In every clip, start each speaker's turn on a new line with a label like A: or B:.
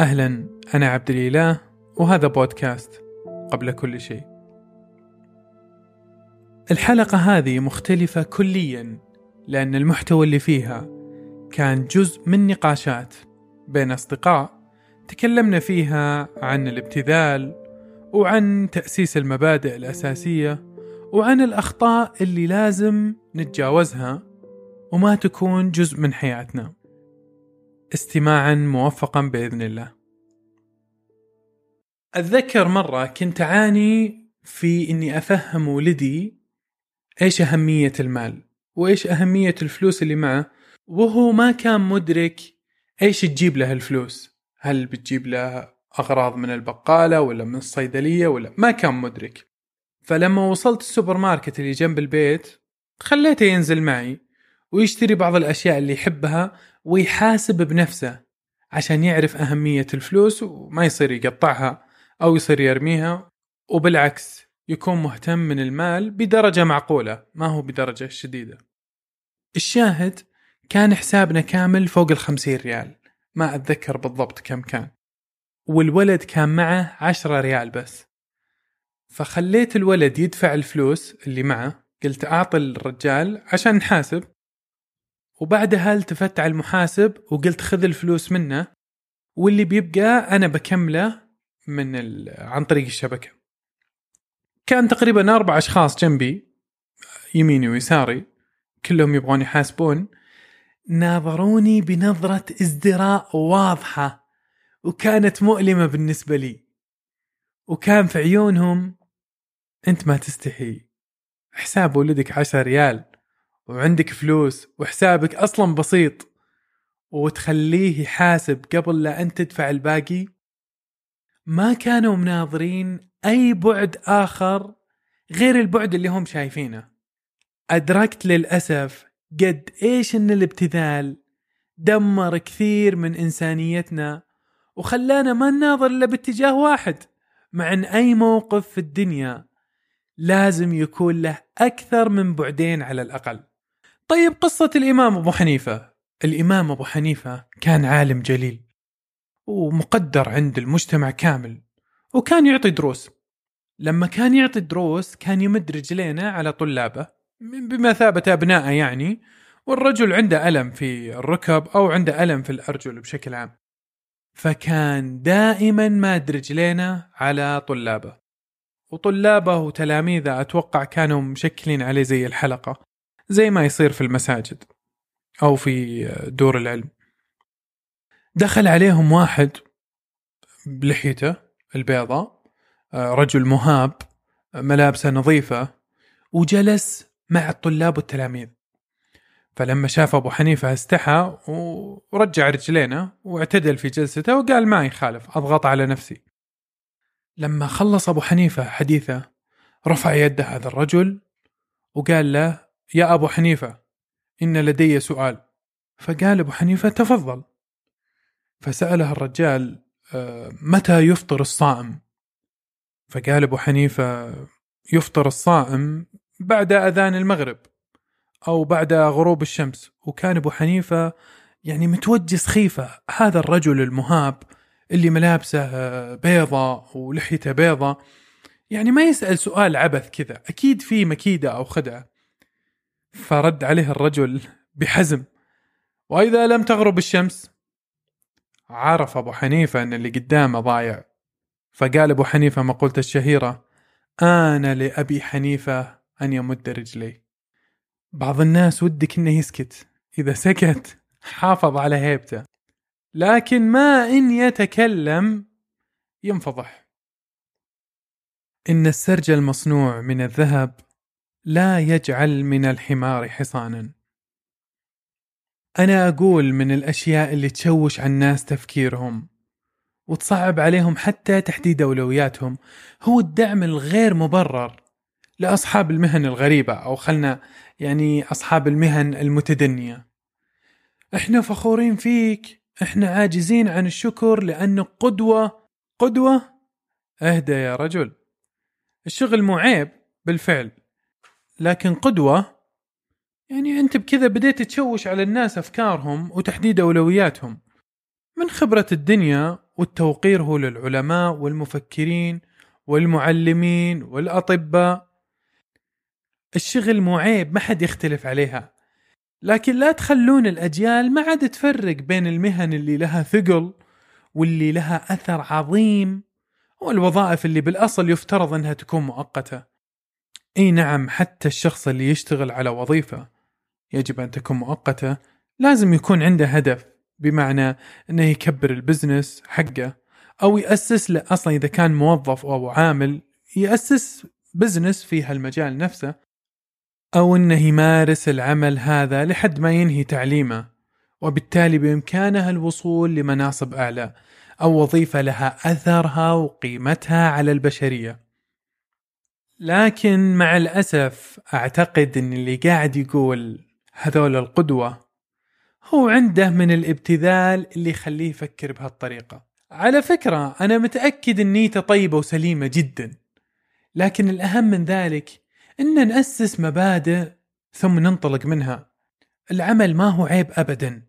A: أهلا أنا عبد الإله وهذا بودكاست قبل كل شيء. الحلقة هذه مختلفة كليا لأن المحتوى اللي فيها كان جزء من نقاشات بين أصدقاء تكلمنا فيها عن الابتذال وعن تأسيس المبادئ الأساسية وعن الأخطاء اللي لازم نتجاوزها وما تكون جزء من حياتنا. استماعا موفقا بإذن الله. أتذكر مرة كنت أعاني في إني أفهم ولدي إيش أهمية المال وإيش أهمية الفلوس اللي معه وهو ما كان مدرك إيش تجيب له الفلوس. هل بتجيب له أغراض من البقالة ولا من الصيدلية ولا ما كان مدرك. فلما وصلت السوبر ماركت اللي جنب البيت خليته ينزل معي. ويشتري بعض الأشياء اللي يحبها ويحاسب بنفسه عشان يعرف أهمية الفلوس وما يصير يقطعها أو يصير يرميها وبالعكس يكون مهتم من المال بدرجة معقولة ما هو بدرجة شديدة. الشاهد كان حسابنا كامل فوق الخمسين ريال ما أتذكر بالضبط كم كان. والولد كان معه عشرة ريال بس. فخليت الولد يدفع الفلوس اللي معه قلت أعطي الرجال عشان نحاسب. وبعدها التفت على المحاسب وقلت خذ الفلوس منه واللي بيبقى أنا بكمله من. عن طريق الشبكة كان تقريبا أربع أشخاص جنبي يميني ويساري كلهم يبغون يحاسبون ناظروني بنظرة ازدراء واضحة وكانت مؤلمة بالنسبة لي وكان في عيونهم أنت ما تستحي حساب ولدك عشر ريال وعندك فلوس وحسابك أصلا بسيط وتخليه يحاسب قبل لا أنت تدفع الباقي. ما كانوا مناظرين أي بعد آخر غير البعد اللي هم شايفينه. أدركت للأسف قد إيش إن الابتذال دمر كثير من إنسانيتنا وخلانا ما نناظر إلا باتجاه واحد مع إن أي موقف في الدنيا لازم يكون له أكثر من بعدين على الأقل. طيب قصة الإمام أبو حنيفة. الإمام أبو حنيفة كان عالم جليل ومقدر عند المجتمع كامل وكان يعطي دروس. لما كان يعطي دروس كان يمد رجلينه على طلابه بمثابة أبنائه يعني والرجل عنده ألم في الركب أو عنده ألم في الأرجل بشكل عام. فكان دائما ماد رجلينه على طلابه. وطلابه وتلاميذه أتوقع كانوا مشكلين عليه زي الحلقة. زي ما يصير في المساجد أو في دور العلم. دخل عليهم واحد بلحيته البيضاء رجل مهاب ملابسه نظيفة وجلس مع الطلاب والتلاميذ. فلما شاف أبو حنيفة استحى ورجع رجلينه واعتدل في جلسته وقال ما يخالف أضغط على نفسي. لما خلص أبو حنيفة حديثه رفع يده هذا الرجل وقال له يا أبو حنيفة إن لدي سؤال. فقال أبو حنيفة تفضل. فسأله الرجال آه، متى يفطر الصائم؟ فقال أبو حنيفة يفطر الصائم بعد أذان المغرب أو بعد غروب الشمس. وكان أبو حنيفة يعني متوجه سخيفة هذا الرجل المهاب اللي ملابسه آه، بيضة ولحيته بيضة. يعني ما يسأل سؤال عبث كذا أكيد في مكيدة أو خدعة. فرد عليه الرجل بحزم. وإذا لم تغرب الشمس عرف أبو حنيفة أن اللي قدامه ضايع. فقال أبو حنيفة مقولته الشهيرة أنا لأبي حنيفة أن يمد رجلي. بعض الناس ودك إنه يسكت. إذا سكت حافظ على هيبته. لكن ما إن يتكلم ينفضح. إن السرج المصنوع من الذهب لا يجعل من الحمار حصانا. أنا أقول من الأشياء اللي تشوش على الناس تفكيرهم وتصعب عليهم حتى تحديد أولوياتهم. هو الدعم الغير مبرر لأصحاب المهن الغريبة أو خلنا يعني أصحاب المهن المتدنية. إحنا فخورين فيك إحنا عاجزين عن الشكر لأنك قدوة قدوة أهدى يا رجل. الشغل مو عيب بالفعل. لكن قدوة يعني أنت بكذا بديت تشوش على الناس أفكارهم وتحديد أولوياتهم. من خبرة الدنيا والتوقير هو للعلماء والمفكرين والمعلمين والأطباء. الشغل مو عيب ما حد يختلف عليها. لكن لا تخلون الأجيال ما عاد تفرق بين المهن اللي لها ثقل واللي لها أثر عظيم والوظائف اللي بالأصل يفترض أنها تكون مؤقتة. إي نعم حتى الشخص اللي يشتغل على وظيفة يجب أن تكون مؤقتة لازم يكون عنده هدف بمعنى أنه يكبر ال business حقه أو يأسس له أصلا إذا كان موظف أو عامل يأسس business في هالمجال نفسه أو أنه يمارس العمل هذا لحد ما ينهي تعليمه وبالتالي بإمكانه الوصول لمناصب أعلى أو وظيفة لها أثرها وقيمتها على البشرية. لكن مع الأسف أعتقد أن اللي قاعد يقول هذول القدوة هو عنده من الابتذال اللي يخليه يفكر بهالطريقة على فكرة أنا متأكد أن نيته طيبة وسليمة جدا لكن الأهم من ذلك أن نأسس مبادئ ثم ننطلق منها العمل ما هو عيب أبدا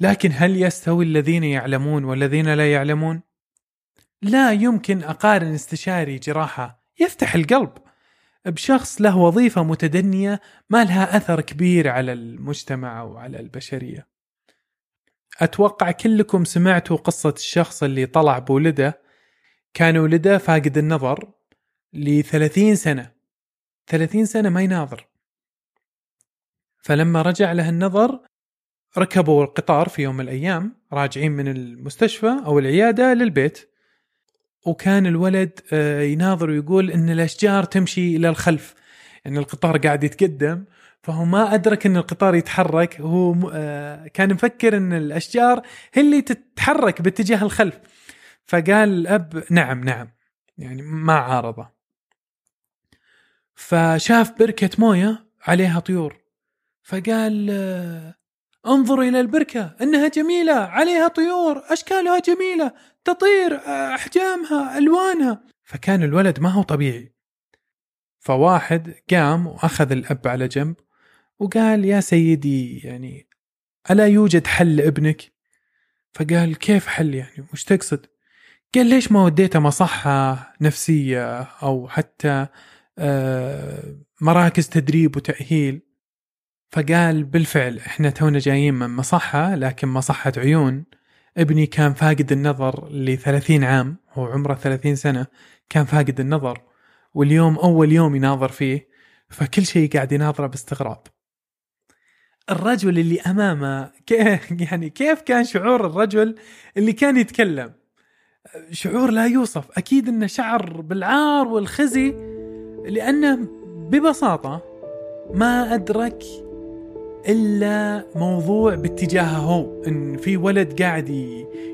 A: لكن هل يستوي الذين يعلمون والذين لا يعلمون؟ لا يمكن أقارن استشاري جراحة يفتح القلب بشخص له وظيفة متدنية ما لها أثر كبير على المجتمع وعلى البشرية. أتوقع كلكم سمعتوا قصة الشخص اللي طلع بولده. كان ولده فاقد النظر لثلاثين سنة. ثلاثين سنة ما يناظر. فلما رجع له النظر ركبوا القطار في يوم من الأيام راجعين من المستشفى أو العيادة للبيت. وكان الولد آه، يناظر ويقول إن الأشجار تمشي إلى الخلف يعني القطار قاعد يتقدم فهو ما أدرك إن القطار يتحرك هو آه، كان مفكر إن الأشجار هي اللي تتحرك باتجاه الخلف. فقال الأب نعم نعم. يعني ما عارضه. فشاف بركة موية عليها طيور. فقال آه، انظروا إلى البركة إنها جميلة عليها طيور أشكالها جميلة. تطير أحجامها ألوانها. فكان الولد ما هو طبيعي. فواحد قام وأخذ الأب على جنب وقال يا سيدي يعني ألا يوجد حل لابنك؟ فقال كيف حل يعني؟ وش تقصد؟ قال ليش ما وديته مصحة نفسية أو حتى آه، مراكز تدريب وتأهيل؟ فقال بالفعل إحنا تونا جايين من مصحة لكن مصحة عيون. ابني كان فاقد النظر ل 30 عام هو عمره 30 سنة كان فاقد النظر واليوم أول يوم يناظر فيه فكل شيء قاعد يناظره باستغراب. الرجل اللي أمامه كيف يعني كيف كان شعور الرجل اللي كان يتكلم؟ شعور لا يوصف أكيد أنه شعر بالعار والخزي لأنه ببساطة ما أدرك إلا موضوع باتجاهه هو إن في ولد قاعد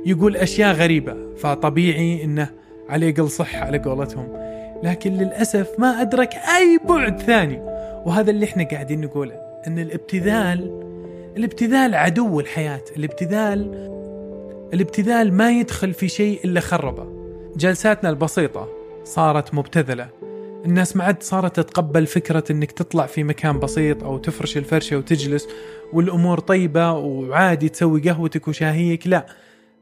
A: يقول أشياء غريبة فطبيعي إنه عليه قل صح على قولتهم. لكن للأسف ما أدرك أي بعد ثاني. وهذا اللي إحنا قاعدين نقوله إن الابتذال الابتذال عدو الحياة. الابتذال الابتذال ما يدخل في شيء إلا خربه. جلساتنا البسيطة صارت مبتذلة. الناس ما عاد صارت تتقبل فكرة إنك تطلع في مكان بسيط أو تفرش الفرشة وتجلس والأمور طيبة وعادي تسوي قهوتك وشاهيك لا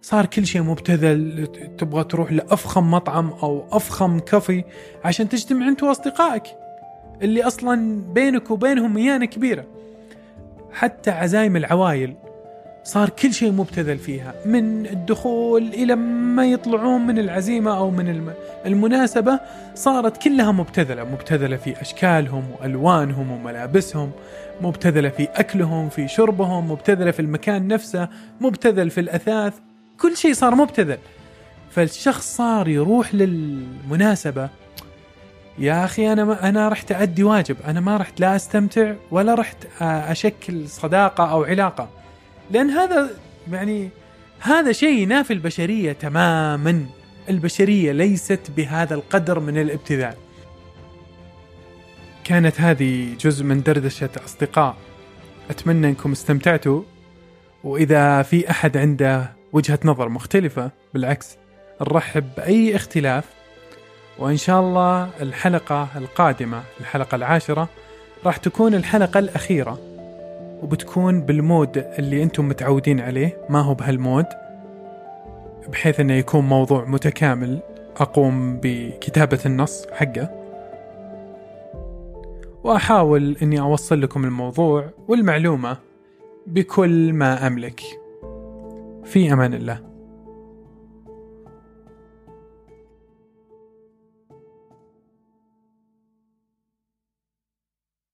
A: صار كل شيء مبتذل تبغى تروح لأفخم مطعم أو أفخم كافي عشان تجتمع أنت وأصدقائك اللي أصلا بينك وبينهم ميانة كبيرة. حتى عزايم العوايل صار كل شيء مبتذل فيها من الدخول إلى ما يطلعون من العزيمة أو من المناسبة صارت كلها مبتذلة مبتذلة في أشكالهم وألوانهم وملابسهم مبتذلة في أكلهم في شربهم مبتذلة في المكان نفسه مبتذل في الأثاث كل شيء صار مبتذل. فالشخص صار يروح للمناسبة يا أخي أنا ما أنا رحت أدي واجب أنا ما رحت لا أستمتع ولا رحت أشكل صداقة أو علاقة. لأن هذا يعني هذا شيء ينافي البشرية تماما. البشرية ليست بهذا القدر من الابتذال. كانت هذه جزء من دردشة أصدقاء. أتمنى أنكم استمتعتوا. وإذا في أحد عنده وجهة نظر مختلفة بالعكس نرحب بأي اختلاف. وإن شاء الله الحلقة القادمة الحلقة العاشرة راح تكون الحلقة الأخيرة. وبتكون بالمود اللي أنتم متعودين عليه ما هو بهالمود بحيث إنه يكون موضوع متكامل أقوم بكتابة النص حقه. وأحاول إني أوصل لكم الموضوع والمعلومة بكل ما أملك. في أمان الله.